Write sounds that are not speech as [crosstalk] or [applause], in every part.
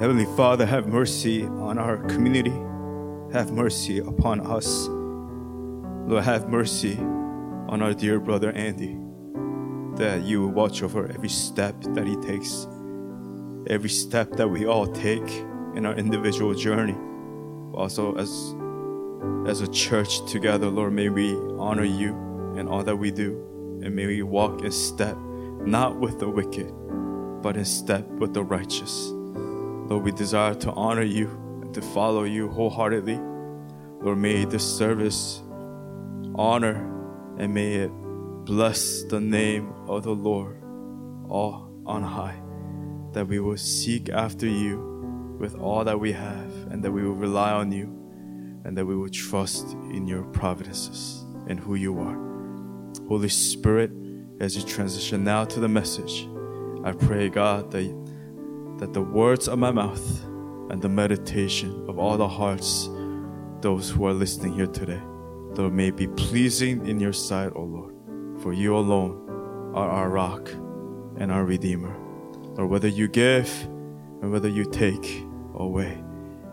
Heavenly Father, have mercy on our community. Have mercy upon us. Lord, have mercy on our dear brother Andy. That you will watch over every step that he takes, every step that we all take in our individual journey. Also, as as a church together, Lord, may we honor you in all that we do, and may we walk in step, not with the wicked, but in step with the righteous. Lord, we desire to honor you and to follow you wholeheartedly. Lord, may this service honor and may it bless the name of the Lord all on high. That we will seek after you with all that we have and that we will rely on you and that we will trust in your providences and who you are. Holy Spirit, as you transition now to the message, I pray, God, that that the words of my mouth and the meditation of all the hearts, those who are listening here today, Lord, may be pleasing in your sight, O Lord. For you alone are our rock and our Redeemer. Lord, whether you give and whether you take away,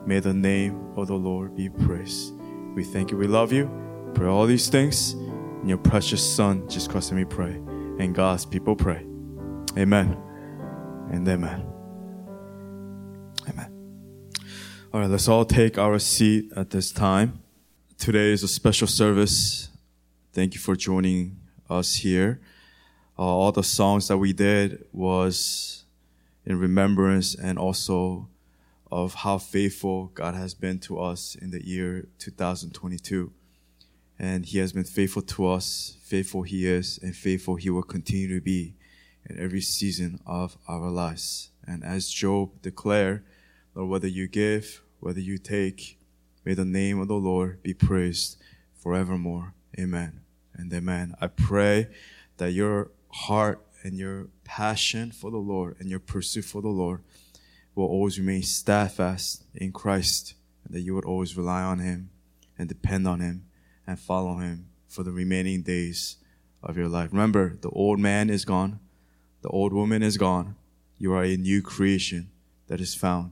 may the name of the Lord be praised. We thank you. We love you. Pray all these things in your precious Son, Jesus Christ, and we pray. And God's people pray. Amen and. Amen. All right, let's all take our seat at this time. Today is a special service. Thank you for joining us here. Uh, all the songs that we did was in remembrance and also of how faithful God has been to us in the year 2022. And He has been faithful to us, faithful He is, and faithful He will continue to be in every season of our lives. And as Job declared, Lord, whether you give, whether you take, may the name of the Lord be praised forevermore. Amen and amen. I pray that your heart and your passion for the Lord and your pursuit for the Lord will always remain steadfast in Christ and that you would always rely on Him and depend on Him and follow Him for the remaining days of your life. Remember, the old man is gone. The old woman is gone. You are a new creation that is found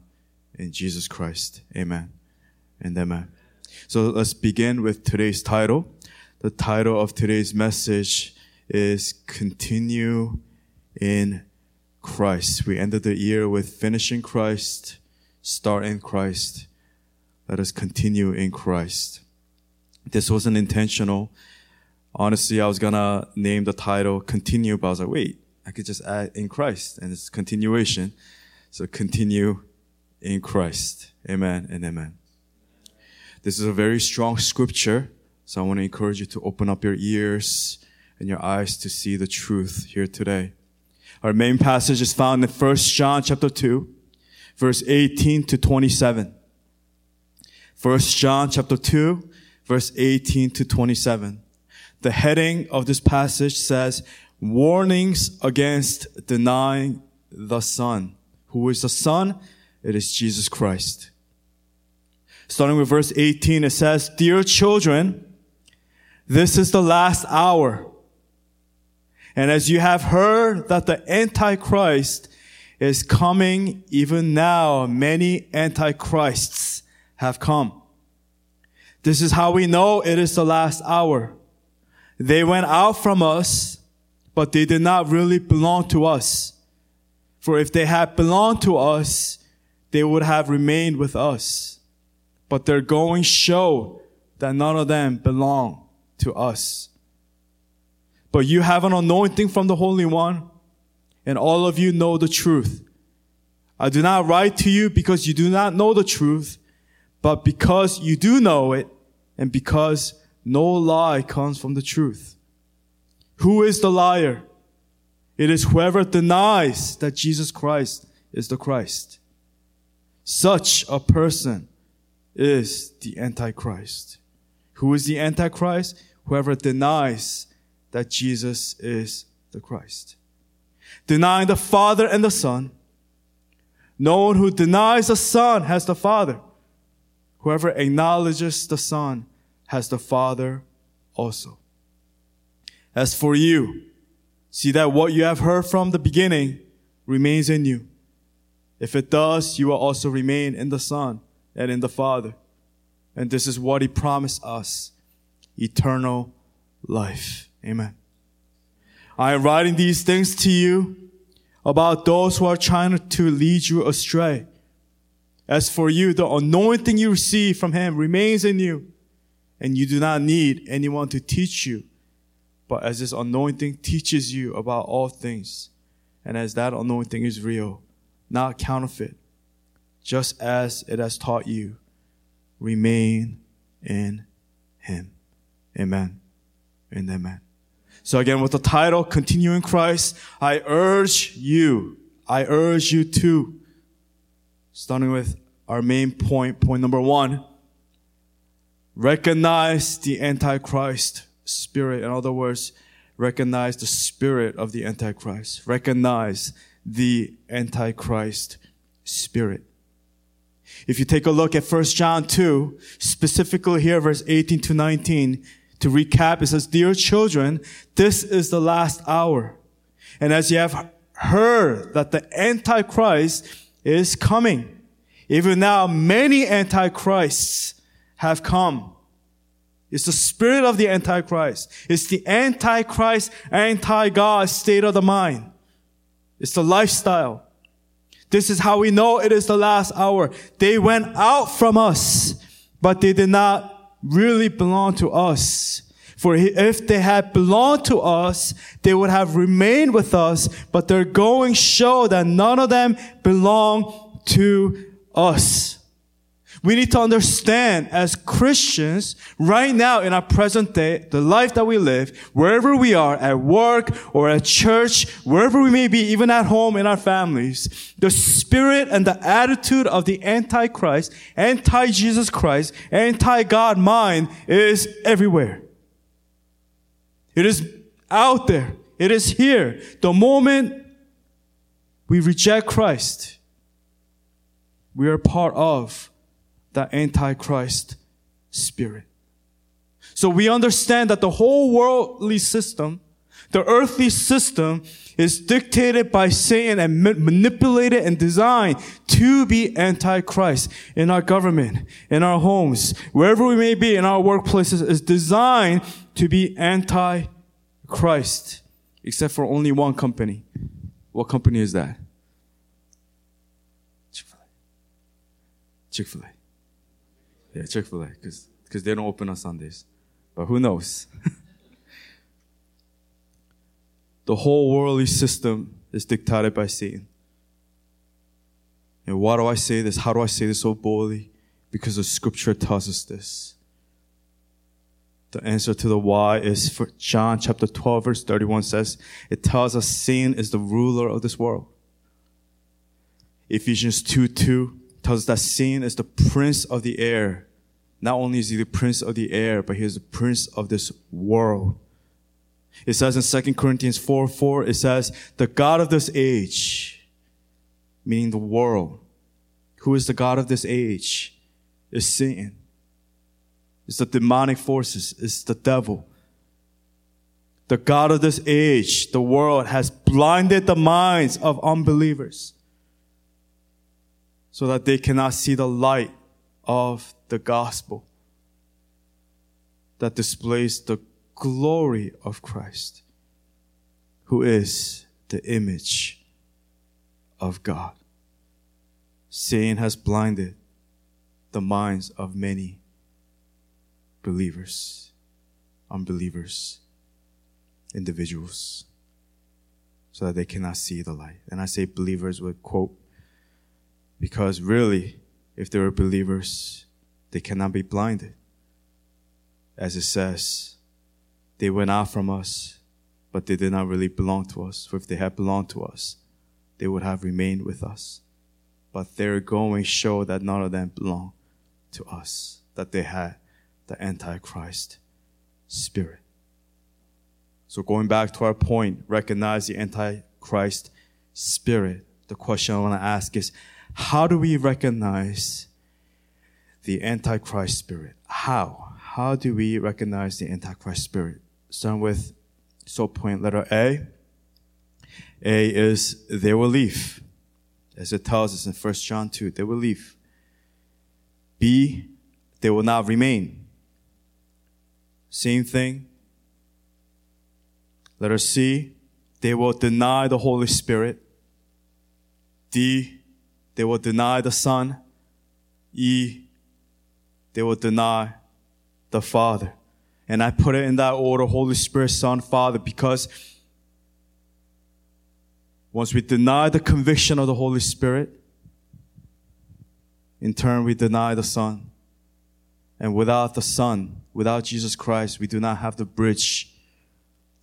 in Jesus Christ. Amen and amen. So let's begin with today's title. The title of today's message is Continue in Christ. We ended the year with finishing Christ, start in Christ. Let us continue in Christ. This wasn't intentional. Honestly, I was gonna name the title Continue, but I was like, wait, I could just add in Christ and it's continuation. So continue in Christ. Amen and amen. This is a very strong scripture. So I want to encourage you to open up your ears and your eyes to see the truth here today. Our main passage is found in 1 John chapter 2, verse 18 to 27. 1 John chapter 2, verse 18 to 27. The heading of this passage says, warnings against denying the Son. Who is the Son? It is Jesus Christ. Starting with verse 18, it says, Dear children, this is the last hour. And as you have heard that the Antichrist is coming, even now many Antichrists have come. This is how we know it is the last hour. They went out from us, but they did not really belong to us. For if they had belonged to us, they would have remained with us. But their going show that none of them belong to us. But you have an anointing from the Holy One, and all of you know the truth. I do not write to you because you do not know the truth, but because you do know it, and because no lie comes from the truth. Who is the liar? It is whoever denies that Jesus Christ is the Christ. Such a person is the Antichrist. Who is the Antichrist? Whoever denies that Jesus is the Christ. Denying the Father and the Son. No one who denies the Son has the Father. Whoever acknowledges the Son has the Father also. As for you, see that what you have heard from the beginning remains in you. If it does, you will also remain in the Son and in the Father. And this is what he promised us eternal life. Amen. I am writing these things to you about those who are trying to lead you astray. As for you, the anointing you receive from him remains in you, and you do not need anyone to teach you. But as this anointing teaches you about all things, and as that anointing is real, not counterfeit, just as it has taught you, remain in him. Amen and amen. So again, with the title, Continue in Christ, I urge you, I urge you to, starting with our main point, point number one, recognize the Antichrist spirit. In other words, recognize the spirit of the Antichrist. Recognize the Antichrist spirit. If you take a look at 1 John 2, specifically here, verse 18 to 19, to recap, it says, Dear children, this is the last hour. And as you have heard that the Antichrist is coming, even now many Antichrists have come. It's the spirit of the Antichrist. It's the Antichrist, anti-God state of the mind. It's the lifestyle. This is how we know it is the last hour. They went out from us, but they did not really belong to us. For if they had belonged to us, they would have remained with us, but their going show that none of them belong to us. We need to understand as Christians right now in our present day, the life that we live, wherever we are, at work or at church, wherever we may be, even at home in our families, the spirit and the attitude of the antichrist, anti-Jesus Christ, anti-God mind is everywhere. It is out there. It is here. The moment we reject Christ, we are part of the Antichrist spirit. So we understand that the whole worldly system, the earthly system, is dictated by Satan and ma- manipulated and designed to be antichrist in our government, in our homes, wherever we may be, in our workplaces, is designed to be antichrist, except for only one company. What company is that? Chick-fil-A. Chick-fil-A. Yeah, Chick fil A, because they don't open on Sundays. But who knows? [laughs] the whole worldly system is dictated by Satan. And why do I say this? How do I say this so boldly? Because the scripture tells us this. The answer to the why is for John chapter 12 verse 31 says, it tells us sin is the ruler of this world. Ephesians 2 2 tells us that sin is the prince of the air. Not only is he the prince of the air, but he is the prince of this world. It says in 2 Corinthians 4 4, it says, the God of this age, meaning the world, who is the God of this age, is Satan. It's the demonic forces. It's the devil. The God of this age, the world, has blinded the minds of unbelievers so that they cannot see the light of the gospel that displays the glory of Christ, who is the image of God. Satan has blinded the minds of many believers, unbelievers, individuals, so that they cannot see the light. And I say believers with quote because really, if they were believers, they cannot be blinded. As it says, they went out from us, but they did not really belong to us. For if they had belonged to us, they would have remained with us. But their going showed that none of them belonged to us, that they had the Antichrist spirit. So going back to our point, recognize the Antichrist spirit. The question I want to ask is, how do we recognize the Antichrist spirit? How? How do we recognize the Antichrist spirit? Starting with so point letter A. A is they will leave. as it tells us in 1 John 2. They will leave. B, they will not remain. Same thing. Letter C, they will deny the Holy Spirit. D, they will deny the Son. E, they will deny the Father. And I put it in that order Holy Spirit, Son, Father, because once we deny the conviction of the Holy Spirit, in turn we deny the Son. And without the Son, without Jesus Christ, we do not have the bridge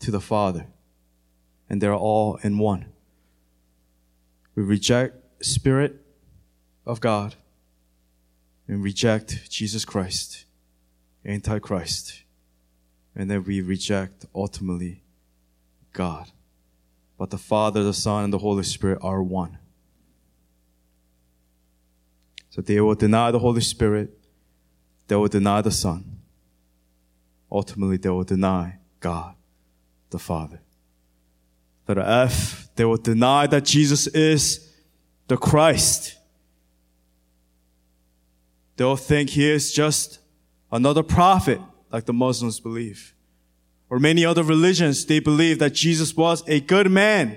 to the Father. And they're all in one. We reject Spirit of God and reject Jesus Christ, Antichrist. And then we reject ultimately God but the Father, the Son, and the Holy Spirit are one. So they will deny the Holy Spirit, they will deny the Son. Ultimately, they will deny God, the Father. Letter F, they will deny that Jesus is the Christ. They'll think he is just another prophet, like the Muslims believe or many other religions, they believe that Jesus was a good man,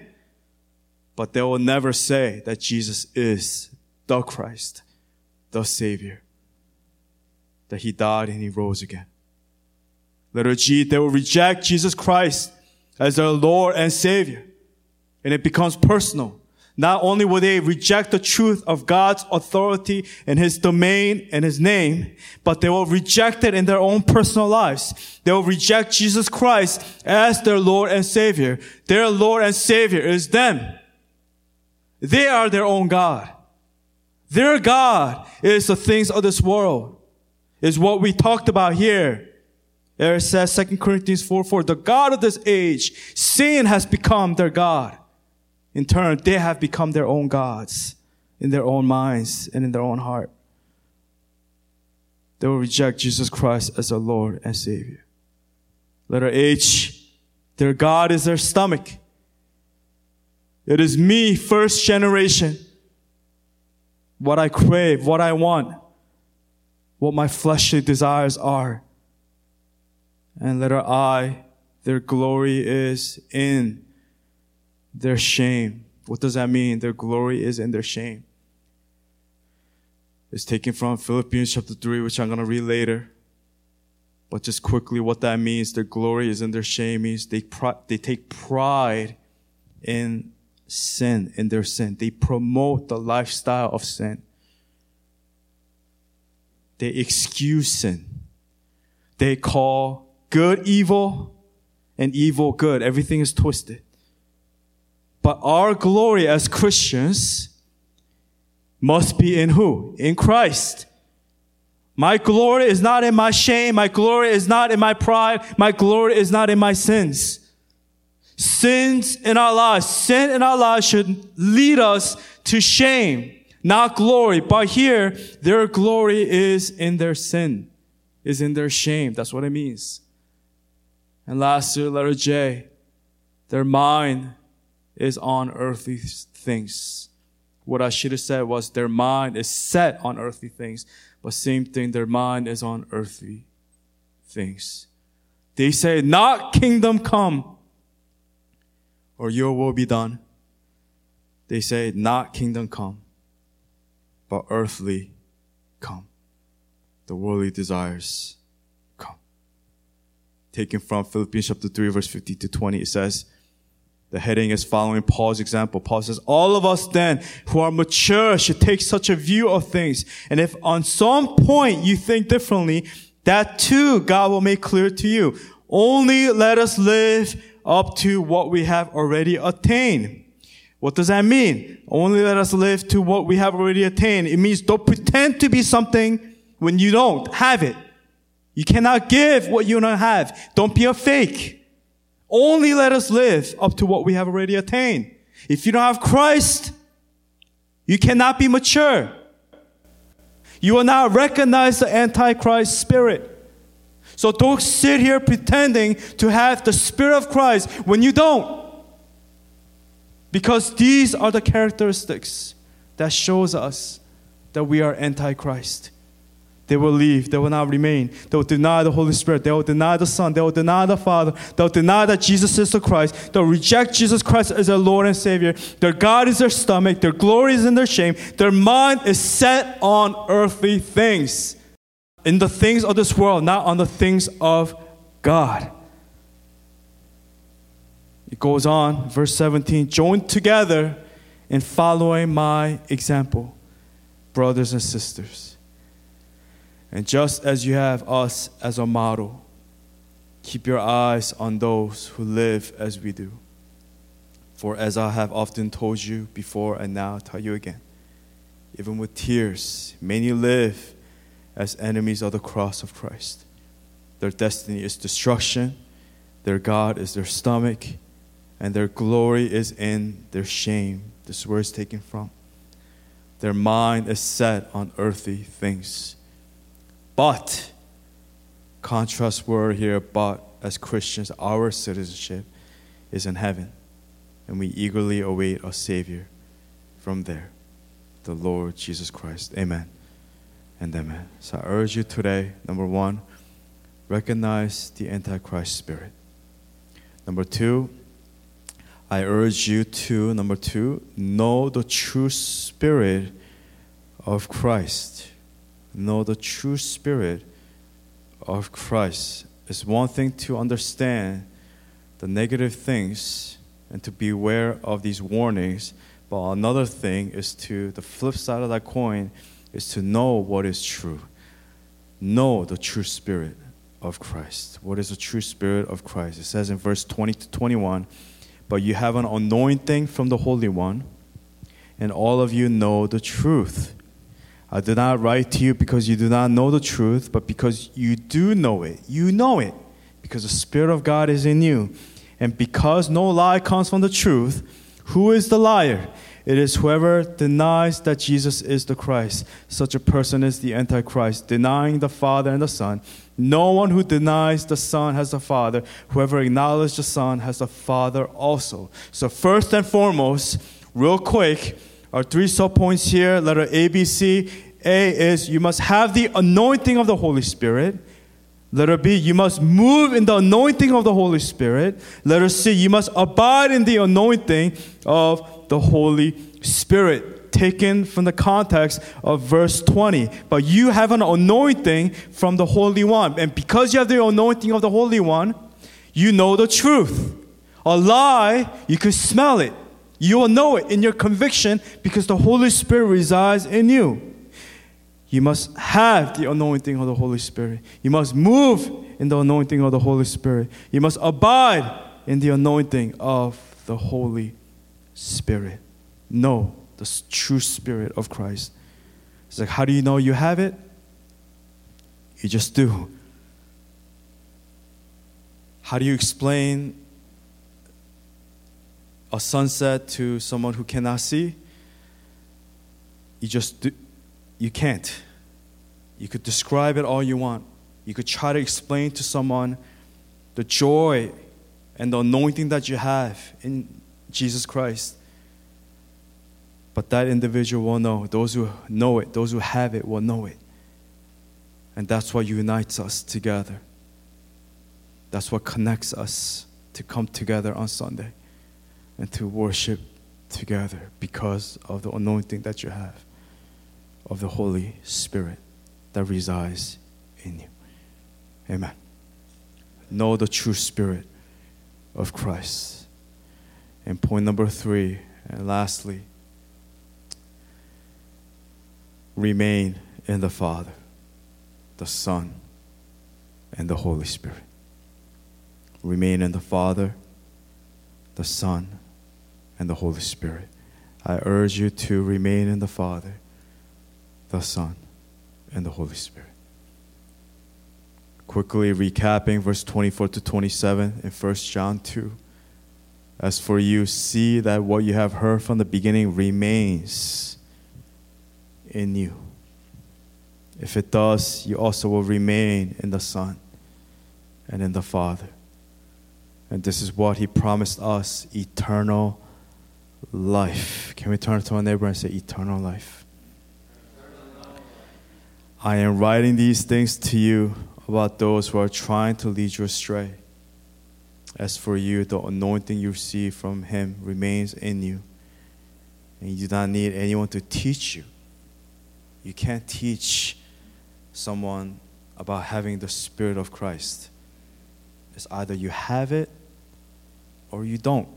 but they will never say that Jesus is the Christ, the Savior, that He died and He rose again. Letter G, they will reject Jesus Christ as their Lord and Savior, and it becomes personal. Not only will they reject the truth of God's authority and His domain and His name, but they will reject it in their own personal lives. They will reject Jesus Christ as their Lord and Savior. Their Lord and Savior is them. They are their own God. Their God is the things of this world, is what we talked about here. It says 2 Corinthians 4 4, the God of this age, sin has become their God. In turn, they have become their own gods in their own minds and in their own heart. They will reject Jesus Christ as their Lord and Savior. Letter H, their God is their stomach. It is me, first generation. What I crave, what I want, what my fleshly desires are. And letter I, their glory is in their shame. What does that mean? Their glory is in their shame. It's taken from Philippians chapter 3, which I'm going to read later. But just quickly, what that means, their glory is in their shame, means they, they take pride in sin, in their sin. They promote the lifestyle of sin. They excuse sin. They call good evil and evil good. Everything is twisted. But our glory as Christians must be in who? In Christ. My glory is not in my shame. My glory is not in my pride. My glory is not in my sins. Sins in our lives, sin in our lives should lead us to shame, not glory. But here, their glory is in their sin, is in their shame. That's what it means. And lastly, letter J, their mind is on earthly things. What I should have said was their mind is set on earthly things, but same thing, their mind is on earthly things. They say, not kingdom come or your will be done. They say, not kingdom come, but earthly come. The worldly desires come. Taken from Philippians chapter 3 verse 50 to 20, it says, the heading is following Paul's example. Paul says, all of us then who are mature should take such a view of things. And if on some point you think differently, that too God will make clear to you. Only let us live up to what we have already attained. What does that mean? Only let us live to what we have already attained. It means don't pretend to be something when you don't have it. You cannot give what you don't have. Don't be a fake. Only let us live up to what we have already attained. If you don't have Christ, you cannot be mature. You will not recognize the Antichrist spirit. So don't sit here pretending to have the Spirit of Christ when you don't. Because these are the characteristics that shows us that we are antichrist. They will leave. They will not remain. They will deny the Holy Spirit. They will deny the Son. They will deny the Father. They will deny that Jesus is the Christ. They'll reject Jesus Christ as their Lord and Savior. Their God is their stomach. Their glory is in their shame. Their mind is set on earthly things, in the things of this world, not on the things of God. It goes on, verse 17 join together in following my example, brothers and sisters. And just as you have us as a model, keep your eyes on those who live as we do. For as I have often told you before and now tell you again, even with tears, many live as enemies of the cross of Christ. Their destiny is destruction, their God is their stomach, and their glory is in their shame. This word is taken from. Their mind is set on earthly things. But, contrast word here, but as Christians, our citizenship is in heaven, and we eagerly await a Savior from there, the Lord Jesus Christ. Amen and amen. So I urge you today, number one, recognize the Antichrist spirit. Number two, I urge you to, number two, know the true spirit of Christ. Know the true spirit of Christ. It's one thing to understand the negative things and to be aware of these warnings, but another thing is to, the flip side of that coin is to know what is true. Know the true spirit of Christ. What is the true spirit of Christ? It says in verse 20 to 21 but you have an anointing from the Holy One, and all of you know the truth. I do not write to you because you do not know the truth, but because you do know it. You know it because the Spirit of God is in you. And because no lie comes from the truth, who is the liar? It is whoever denies that Jesus is the Christ. Such a person is the Antichrist, denying the Father and the Son. No one who denies the Son has the Father. Whoever acknowledges the Son has the Father also. So, first and foremost, real quick, our three sub points here letter A, B, C. A is you must have the anointing of the Holy Spirit. Letter B, you must move in the anointing of the Holy Spirit. Letter C, you must abide in the anointing of the Holy Spirit taken from the context of verse 20. But you have an anointing from the Holy One. And because you have the anointing of the Holy One, you know the truth. A lie, you can smell it. You will know it in your conviction because the Holy Spirit resides in you. You must have the anointing of the Holy Spirit. You must move in the anointing of the Holy Spirit. You must abide in the anointing of the Holy Spirit. Know the true spirit of Christ. It's like, how do you know you have it? You just do. How do you explain a sunset to someone who cannot see? You just do, you can't. You could describe it all you want. You could try to explain to someone the joy and the anointing that you have in Jesus Christ. But that individual will know. Those who know it, those who have it, will know it. And that's what unites us together. That's what connects us to come together on Sunday and to worship together because of the anointing that you have of the Holy Spirit that resides in you. Amen. Know the true spirit of Christ. And point number three, and lastly, remain in the Father, the Son, and the Holy Spirit. Remain in the Father, the Son, and the Holy Spirit. I urge you to remain in the Father, the Son, and the Holy Spirit. Quickly recapping verse 24 to 27 in 1 John 2. As for you, see that what you have heard from the beginning remains in you. If it does, you also will remain in the Son and in the Father. And this is what He promised us eternal life. Can we turn to our neighbor and say, eternal life? I am writing these things to you about those who are trying to lead you astray. As for you, the anointing you receive from him remains in you, and you do not need anyone to teach you. You can't teach someone about having the Spirit of Christ. It's either you have it or you don't.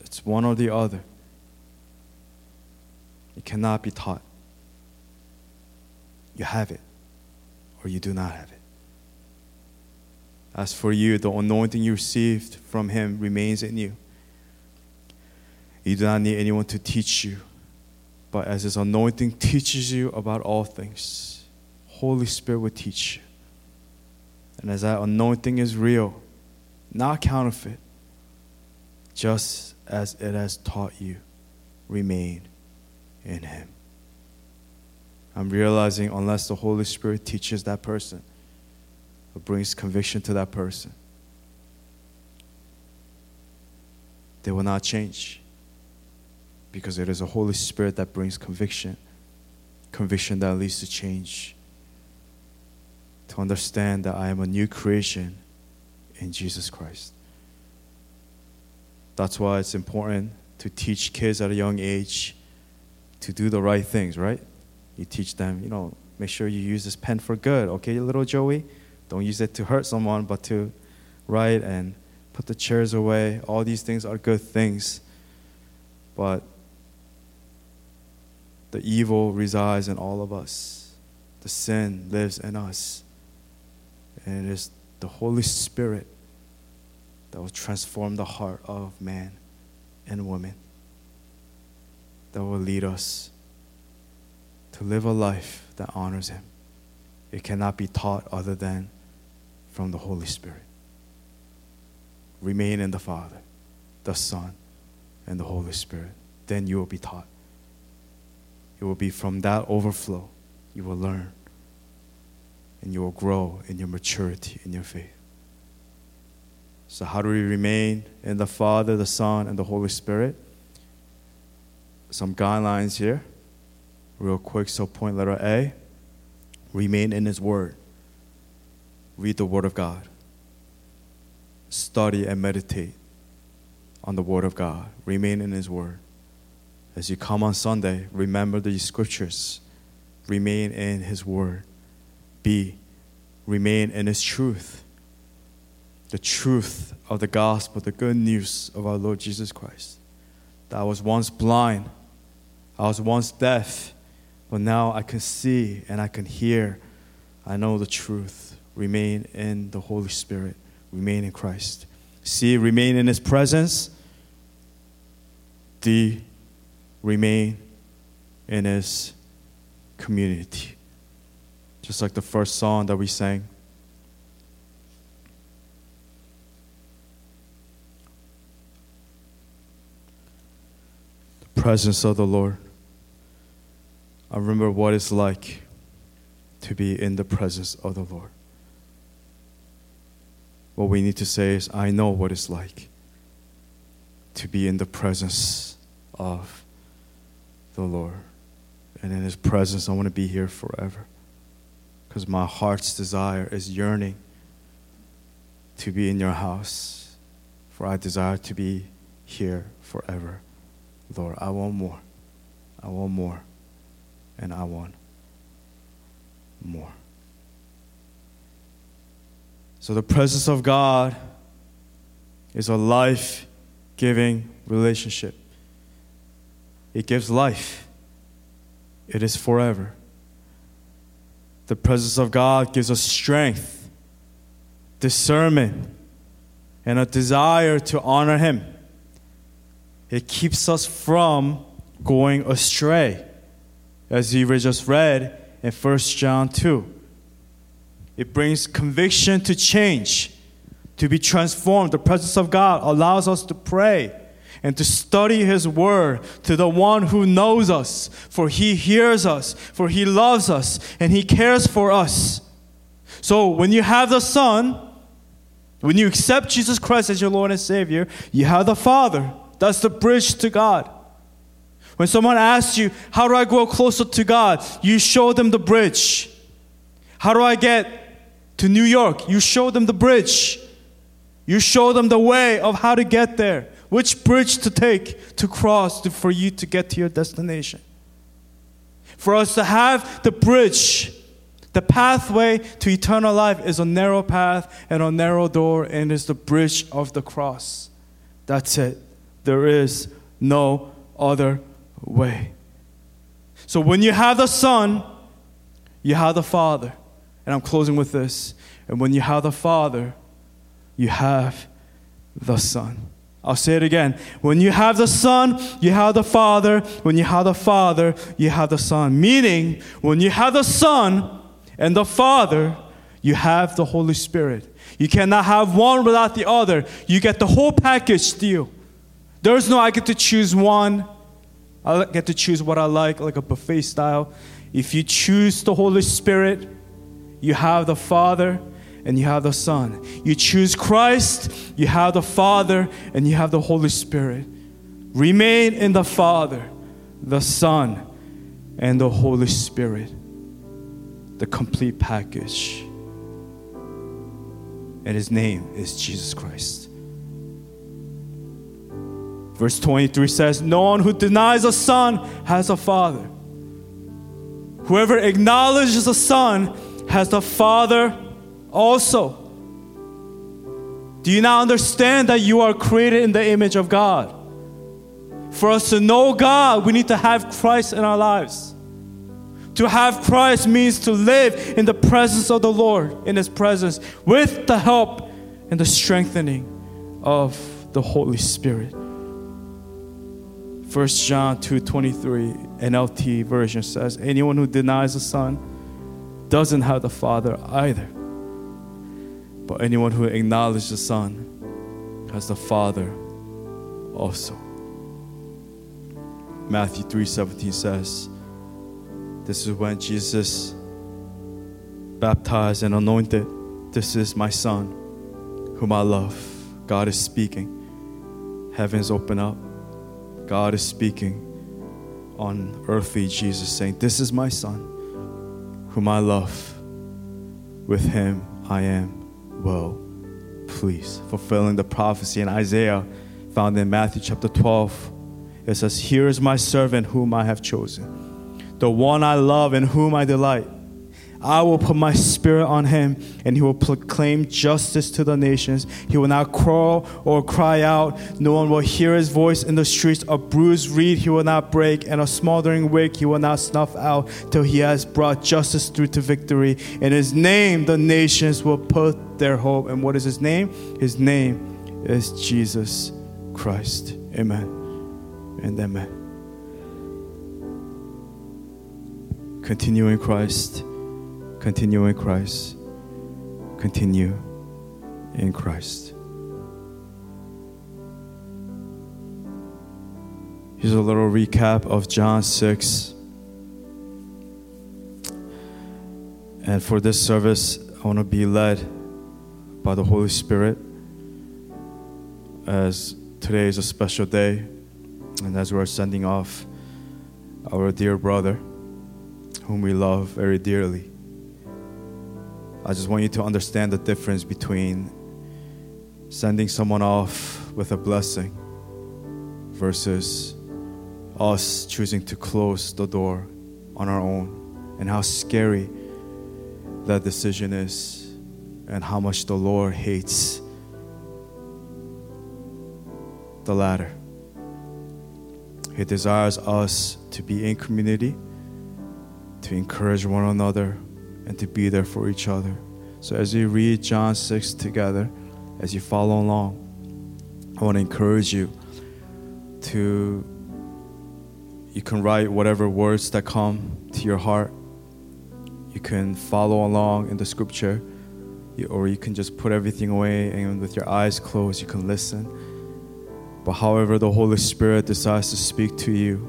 It's one or the other. It cannot be taught. You have it or you do not have it. As for you, the anointing you received from Him remains in you. You do not need anyone to teach you, but as His anointing teaches you about all things, Holy Spirit will teach you. And as that anointing is real, not counterfeit, just as it has taught you, remain in Him. I'm realizing unless the Holy Spirit teaches that person, or brings conviction to that person, they will not change because it is the Holy Spirit that brings conviction, conviction that leads to change. To understand that I am a new creation in Jesus Christ. That's why it's important to teach kids at a young age to do the right things, right? You teach them, you know, make sure you use this pen for good, okay, little Joey? Don't use it to hurt someone, but to write and put the chairs away. All these things are good things. But the evil resides in all of us, the sin lives in us. And it is the Holy Spirit that will transform the heart of man and woman, that will lead us live a life that honors Him. It cannot be taught other than from the Holy Spirit. Remain in the Father, the Son, and the Holy Spirit. Then you will be taught. It will be from that overflow you will learn and you will grow in your maturity in your faith. So, how do we remain in the Father, the Son, and the Holy Spirit? Some guidelines here, real quick. So, point letter A remain in His Word, read the Word of God, study and meditate on the Word of God, remain in His Word. As you come on Sunday, remember the scriptures, remain in His Word. B, remain in His truth the truth of the gospel, the good news of our Lord Jesus Christ. That I was once blind, I was once deaf, but now I can see and I can hear. I know the truth. Remain in the Holy Spirit, remain in Christ. See, remain in His presence. D, remain in His community. Just like the first song that we sang. The presence of the Lord. I remember what it's like to be in the presence of the Lord. What we need to say is, I know what it's like to be in the presence of the Lord. And in His presence, I want to be here forever. Because my heart's desire is yearning to be in your house, for I desire to be here forever. Lord, I want more. I want more. And I want more. So, the presence of God is a life giving relationship. It gives life, it is forever. The presence of God gives us strength, discernment, and a desire to honor Him. It keeps us from going astray. As we just read in 1 John 2. It brings conviction to change, to be transformed. The presence of God allows us to pray and to study His Word to the one who knows us, for He hears us, for He loves us, and He cares for us. So when you have the Son, when you accept Jesus Christ as your Lord and Savior, you have the Father That's the bridge to God. When someone asks you, How do I grow closer to God? You show them the bridge. How do I get to New York? You show them the bridge. You show them the way of how to get there, which bridge to take to cross to, for you to get to your destination. For us to have the bridge, the pathway to eternal life is a narrow path and a narrow door, and is the bridge of the cross. That's it. There is no other way. So when you have the Son, you have the Father. And I'm closing with this. And when you have the Father, you have the Son. I'll say it again. When you have the Son, you have the Father. When you have the Father, you have the Son. Meaning, when you have the Son and the Father, you have the Holy Spirit. You cannot have one without the other. You get the whole package deal. There's no I get to choose one. I get to choose what I like, like a buffet style. If you choose the Holy Spirit, you have the Father and you have the Son. You choose Christ, you have the Father and you have the Holy Spirit. Remain in the Father, the Son, and the Holy Spirit. The complete package. And his name is Jesus Christ. Verse 23 says, No one who denies a son has a father. Whoever acknowledges a son has a father also. Do you now understand that you are created in the image of God? For us to know God, we need to have Christ in our lives. To have Christ means to live in the presence of the Lord, in His presence, with the help and the strengthening of the Holy Spirit. 1 John 2:23 NLT version says, "Anyone who denies the Son doesn't have the Father either. But anyone who acknowledges the Son has the Father also." Matthew 3:17 says, this is when Jesus baptized and anointed, This is my Son, whom I love. God is speaking. Heavens open up. God is speaking on earthly Jesus, saying, This is my Son, whom I love. With him I am well pleased. Fulfilling the prophecy in Isaiah found in Matthew chapter 12. It says, Here is my servant whom I have chosen the one I love in whom I delight. I will put my spirit on him, and he will proclaim justice to the nations. He will not crawl or cry out. No one will hear his voice in the streets. A bruised reed he will not break, and a smoldering wick he will not snuff out till he has brought justice through to victory. In his name, the nations will put their hope. And what is his name? His name is Jesus Christ. Amen and amen. Continuing Christ. Continue in Christ. Continue in Christ. Here's a little recap of John 6. And for this service, I want to be led by the Holy Spirit as today is a special day and as we're sending off our dear brother whom we love very dearly. I just want you to understand the difference between sending someone off with a blessing versus us choosing to close the door on our own and how scary that decision is and how much the Lord hates the latter. He desires us to be in community to encourage one another and to be there for each other. So as you read John 6 together, as you follow along, I want to encourage you to you can write whatever words that come to your heart. You can follow along in the scripture, or you can just put everything away and with your eyes closed, you can listen. But however the Holy Spirit decides to speak to you,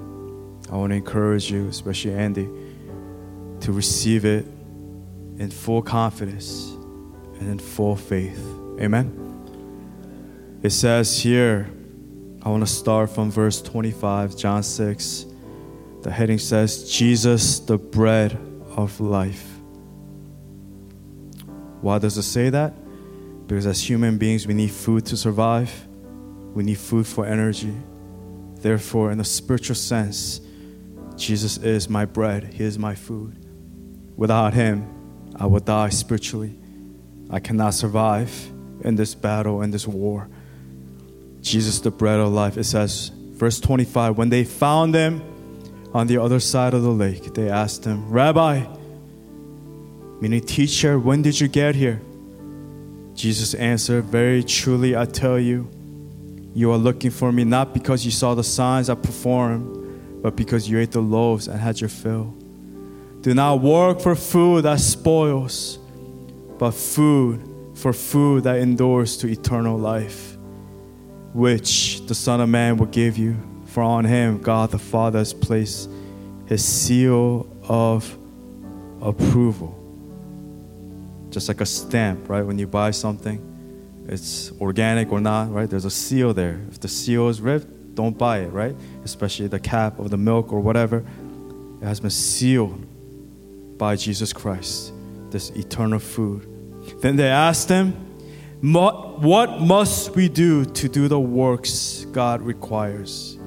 I want to encourage you, especially Andy to receive it in full confidence and in full faith. Amen. It says here, I want to start from verse 25, John 6. The heading says, Jesus, the bread of life. Why does it say that? Because as human beings, we need food to survive, we need food for energy. Therefore, in a spiritual sense, Jesus is my bread, He is my food. Without Him, I will die spiritually. I cannot survive in this battle, in this war. Jesus, the bread of life. It says, verse 25, when they found Him on the other side of the lake, they asked Him, Rabbi, meaning teacher, when did you get here? Jesus answered, Very truly, I tell you, you are looking for me not because you saw the signs I performed, but because you ate the loaves and had your fill. Do not work for food that spoils, but food for food that endures to eternal life, which the Son of Man will give you. For on him God the Father has placed his seal of approval. Just like a stamp, right? When you buy something, it's organic or not, right? There's a seal there. If the seal is ripped, don't buy it, right? Especially the cap of the milk or whatever. It has been sealed by Jesus Christ, this eternal food. Then they asked him, What must we do to do the works God requires?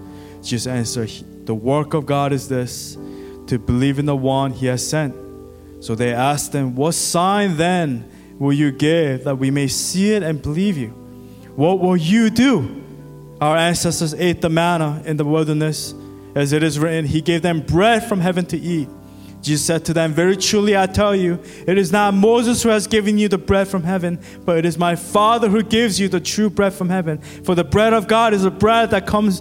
Jesus answered, The work of God is this to believe in the one he has sent. So they asked him, What sign then will you give that we may see it and believe you? What will you do? Our ancestors ate the manna in the wilderness. As it is written, He gave them bread from heaven to eat. Jesus said to them, Very truly I tell you, it is not Moses who has given you the bread from heaven, but it is my Father who gives you the true bread from heaven. For the bread of God is a bread that comes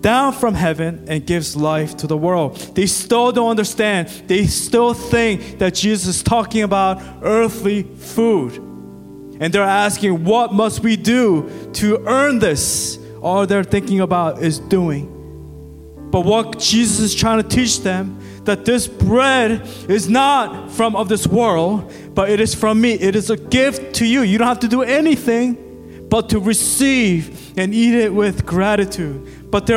down from heaven and gives life to the world. They still don't understand. They still think that Jesus is talking about earthly food. And they're asking, What must we do to earn this? All they're thinking about is doing. But what Jesus is trying to teach them that this bread is not from of this world, but it is from me. It is a gift to you. You don't have to do anything but to receive and eat it with gratitude. But they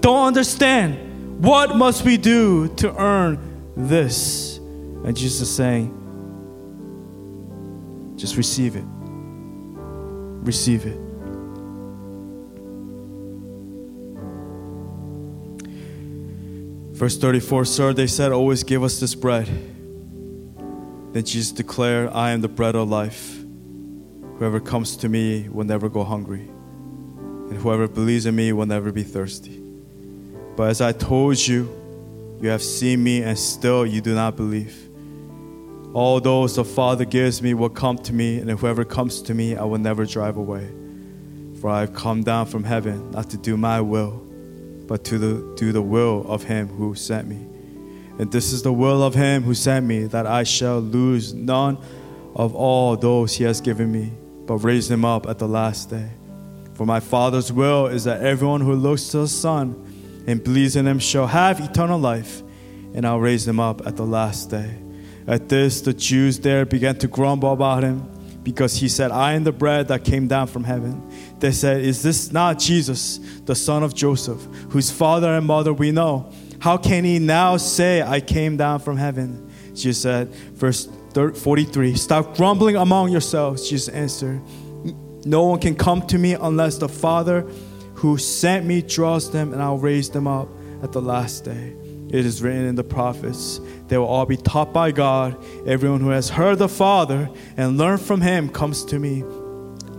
don't understand what must we do to earn this. And Jesus is saying, just receive it. Receive it. Verse 34 Sir, they said, Always give us this bread. Then Jesus declared, I am the bread of life. Whoever comes to me will never go hungry, and whoever believes in me will never be thirsty. But as I told you, you have seen me, and still you do not believe. All those the Father gives me will come to me, and whoever comes to me, I will never drive away. For I have come down from heaven not to do my will but to the, do the will of him who sent me. And this is the will of him who sent me, that I shall lose none of all those he has given me, but raise them up at the last day. For my Father's will is that everyone who looks to the Son and believes in him shall have eternal life, and I'll raise them up at the last day. At this, the Jews there began to grumble about him because he said, I am the bread that came down from heaven. They said, Is this not Jesus, the son of Joseph, whose father and mother we know? How can he now say, I came down from heaven? Jesus said, verse 43, Stop grumbling among yourselves. Jesus answered, No one can come to me unless the Father who sent me draws them, and I'll raise them up at the last day. It is written in the prophets, they will all be taught by God. Everyone who has heard the Father and learned from him comes to me.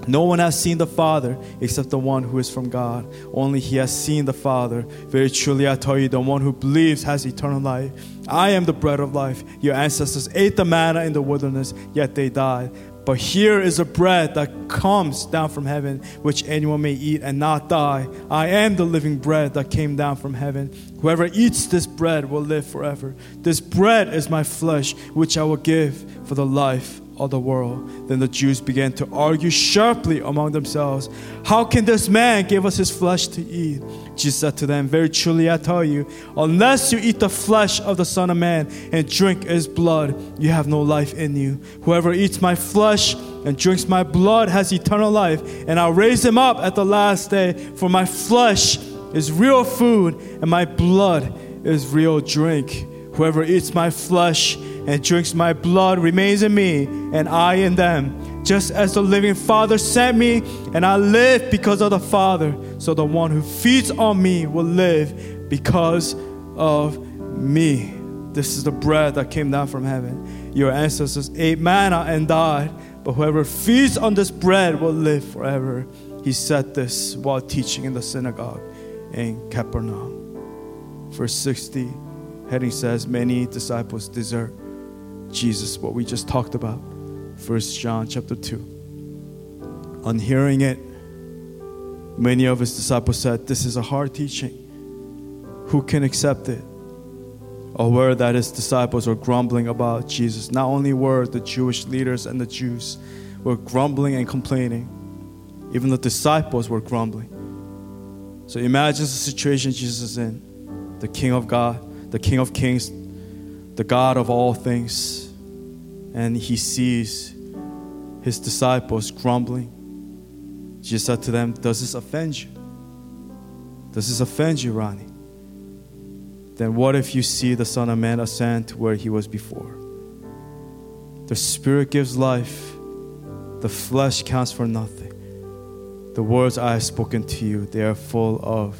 No one has seen the Father except the one who is from God. Only he has seen the Father. Very truly, I tell you, the one who believes has eternal life. I am the bread of life. Your ancestors ate the manna in the wilderness, yet they died. But here is a bread that comes down from heaven, which anyone may eat and not die. I am the living bread that came down from heaven. Whoever eats this bread will live forever. This bread is my flesh, which I will give for the life of the world. Then the Jews began to argue sharply among themselves How can this man give us his flesh to eat? Jesus said to them, Very truly I tell you, unless you eat the flesh of the Son of Man and drink his blood, you have no life in you. Whoever eats my flesh and drinks my blood has eternal life, and I'll raise him up at the last day. For my flesh is real food, and my blood is real drink. Whoever eats my flesh and drinks my blood remains in me, and I in them. Just as the living Father sent me, and I live because of the Father, so the one who feeds on me will live because of me. This is the bread that came down from heaven. Your ancestors ate manna and died, but whoever feeds on this bread will live forever. He said this while teaching in the synagogue in Capernaum. Verse 60, heading says, Many disciples desert Jesus, what we just talked about. First John chapter 2. On hearing it, many of his disciples said, This is a hard teaching. Who can accept it? Aware that his disciples were grumbling about Jesus. Not only were the Jewish leaders and the Jews were grumbling and complaining, even the disciples were grumbling. So imagine the situation Jesus is in. The King of God, the King of Kings, the God of all things, and he sees his disciples grumbling. Jesus said to them, Does this offend you? Does this offend you, Ronnie? Then what if you see the Son of Man ascend to where he was before? The Spirit gives life, the flesh counts for nothing. The words I have spoken to you, they are full of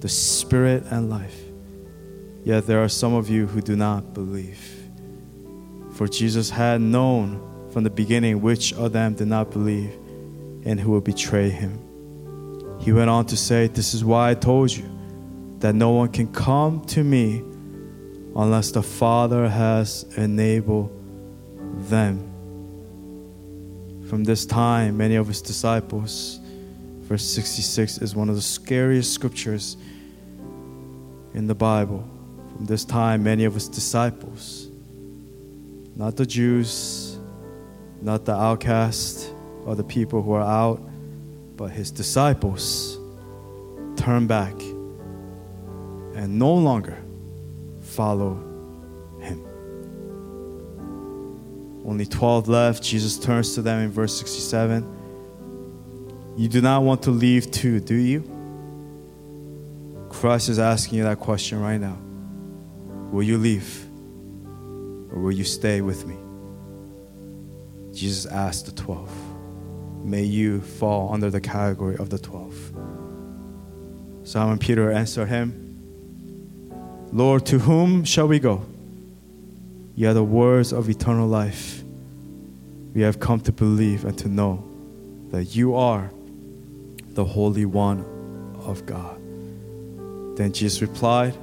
the Spirit and life. Yet there are some of you who do not believe. For Jesus had known from the beginning which of them did not believe and who would betray him. He went on to say, This is why I told you that no one can come to me unless the Father has enabled them. From this time, many of his disciples, verse 66 is one of the scariest scriptures in the Bible. From this time, many of his disciples, not the Jews, not the outcast or the people who are out, but his disciples, turn back and no longer follow him. Only 12 left. Jesus turns to them in verse 67. You do not want to leave too, do you? Christ is asking you that question right now. Will you leave? Or will you stay with me? Jesus asked the 12. May you fall under the category of the 12. Simon Peter answered him, Lord, to whom shall we go? You are the words of eternal life. We have come to believe and to know that you are the Holy One of God. Then Jesus replied,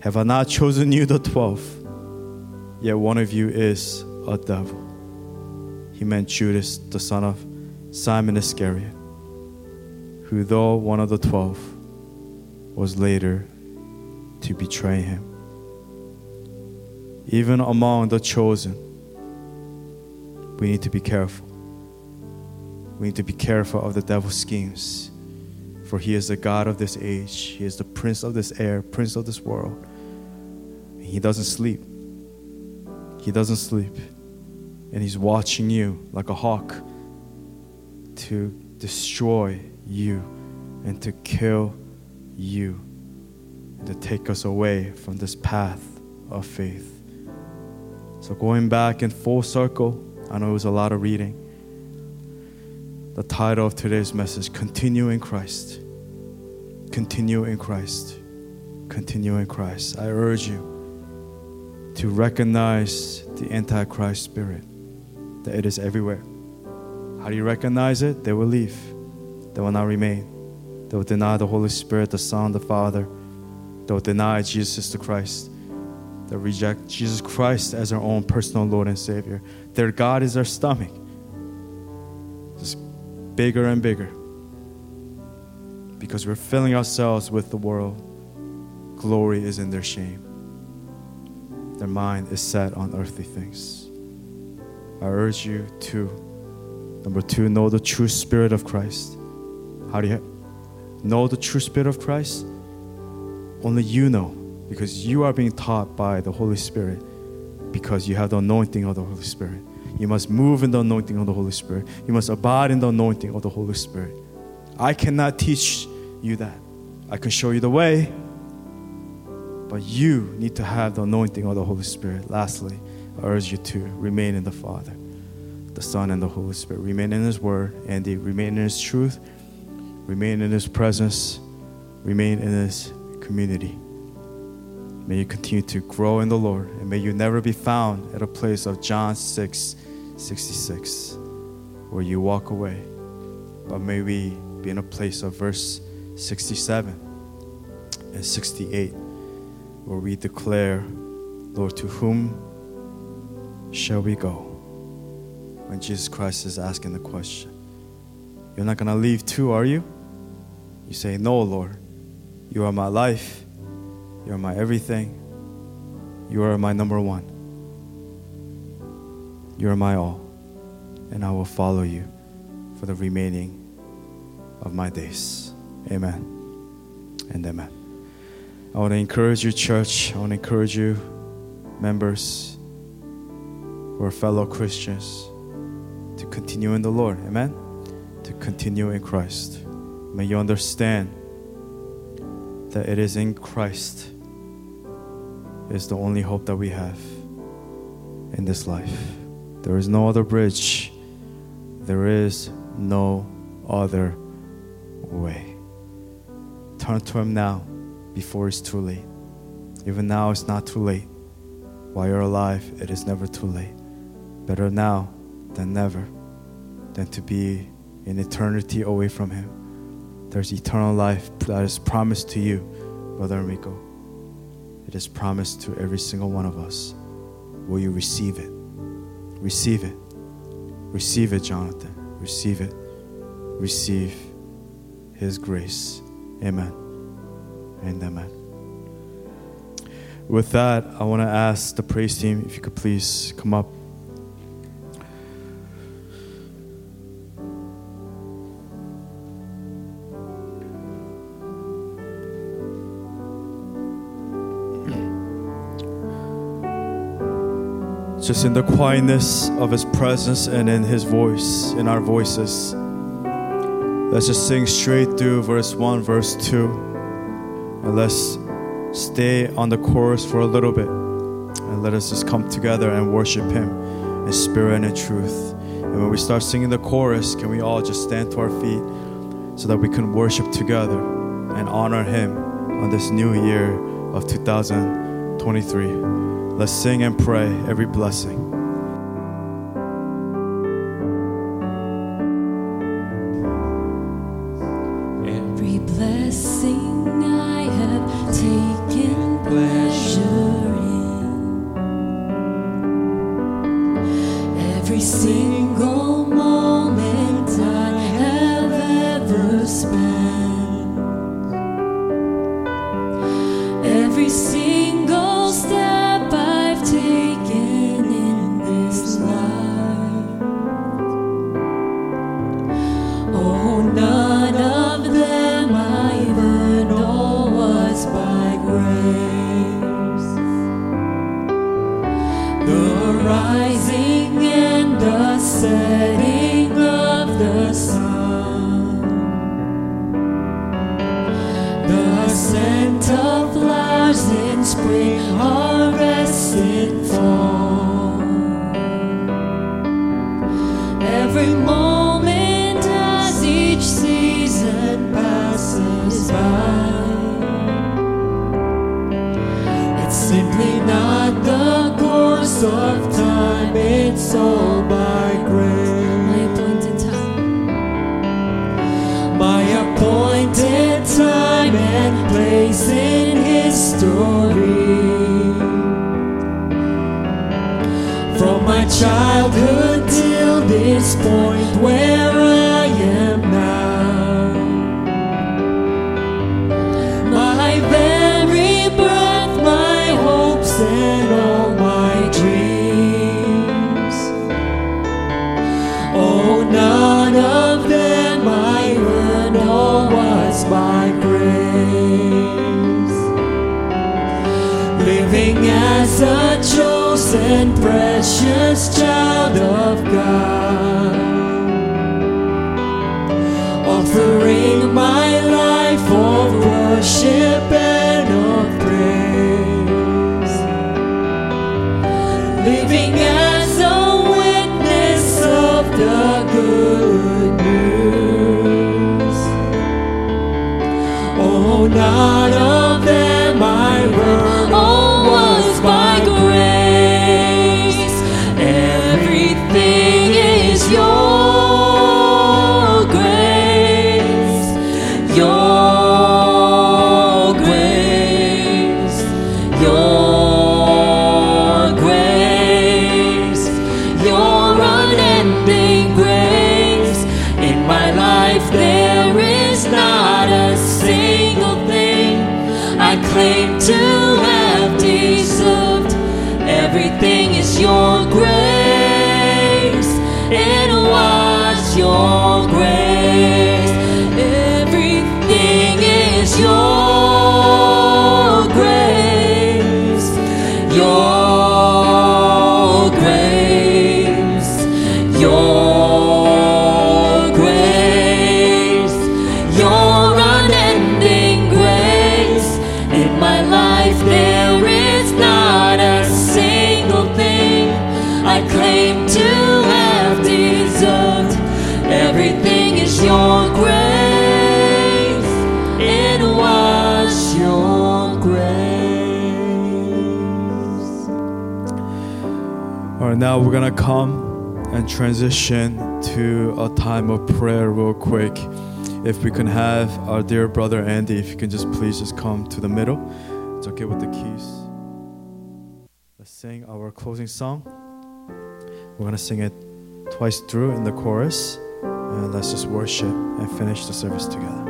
Have I not chosen you, the twelve? Yet one of you is a devil. He meant Judas, the son of Simon Iscariot, who, though one of the twelve, was later to betray him. Even among the chosen, we need to be careful. We need to be careful of the devil's schemes. For he is the God of this age, he is the prince of this air, prince of this world. He doesn't sleep. He doesn't sleep. And he's watching you like a hawk to destroy you and to kill you and to take us away from this path of faith. So, going back in full circle, I know it was a lot of reading. The title of today's message Continue in Christ. Continue in Christ. Continue in Christ. I urge you to recognize the Antichrist spirit, that it is everywhere. How do you recognize it? They will leave, they will not remain. They will deny the Holy Spirit, the Son, the Father They'll deny Jesus the Christ. They'll reject Jesus Christ as their own personal Lord and Savior. Their God is their stomach. Bigger and bigger. Because we're filling ourselves with the world. Glory is in their shame. Their mind is set on earthly things. I urge you to, number two, know the true spirit of Christ. How do you know the true spirit of Christ? Only you know because you are being taught by the Holy Spirit because you have the anointing of the Holy Spirit. You must move in the anointing of the Holy Spirit. You must abide in the anointing of the Holy Spirit. I cannot teach you that. I can show you the way, but you need to have the anointing of the Holy Spirit. Lastly, I urge you to remain in the Father, the Son, and the Holy Spirit. Remain in His Word, and remain in His truth, remain in His presence, remain in His community. May you continue to grow in the Lord, and may you never be found at a place of John 6 66, where you walk away. But may we be in a place of verse 67 and 68, where we declare, Lord, to whom shall we go? When Jesus Christ is asking the question. You're not going to leave too, are you? You say, No, Lord. You are my life. You are my everything. You are my number one. You are my all. And I will follow you for the remaining of my days. Amen and amen. I want to encourage you, church. I want to encourage you, members who are fellow Christians, to continue in the Lord. Amen. To continue in Christ. May you understand that it is in Christ is the only hope that we have in this life. There is no other bridge. There is no other way. Turn to Him now before it's too late. Even now, it's not too late. While you're alive, it is never too late. Better now than never, than to be in eternity away from Him. There's eternal life that is promised to you, Brother Enrico. It is promised to every single one of us. Will you receive it? Receive it. Receive it, Jonathan. Receive it. Receive His grace. Amen. And amen. With that, I want to ask the praise team if you could please come up. Just in the quietness of His presence and in His voice, in our voices. Let's just sing straight through verse 1, verse 2. And let's stay on the chorus for a little bit. And let us just come together and worship Him in spirit and in truth. And when we start singing the chorus, can we all just stand to our feet so that we can worship together and honor Him on this new year of 2023? Let's sing and pray every blessing. Oh, none of them We're gonna come and transition to a time of prayer real quick. If we can have our dear brother Andy, if you can just please just come to the middle. It's okay with the keys. Let's sing our closing song. We're gonna sing it twice through in the chorus, and let's just worship and finish the service together.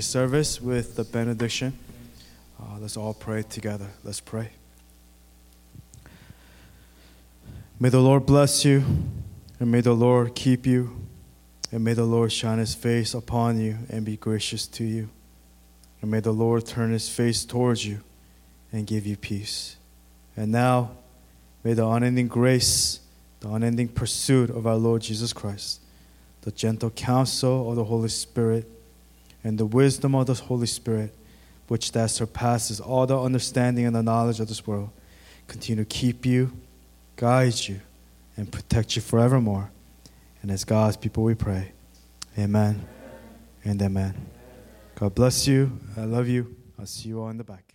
Today's service with the benediction. Uh, let's all pray together. Let's pray. May the Lord bless you, and may the Lord keep you, and may the Lord shine his face upon you and be gracious to you. And may the Lord turn his face towards you and give you peace. And now, may the unending grace, the unending pursuit of our Lord Jesus Christ, the gentle counsel of the Holy Spirit, and the wisdom of the Holy Spirit, which that surpasses all the understanding and the knowledge of this world, continue to keep you, guide you, and protect you forevermore. And as God's people we pray. Amen and amen. God bless you. I love you. I'll see you all in the back.